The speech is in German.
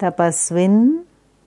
Tapaswin.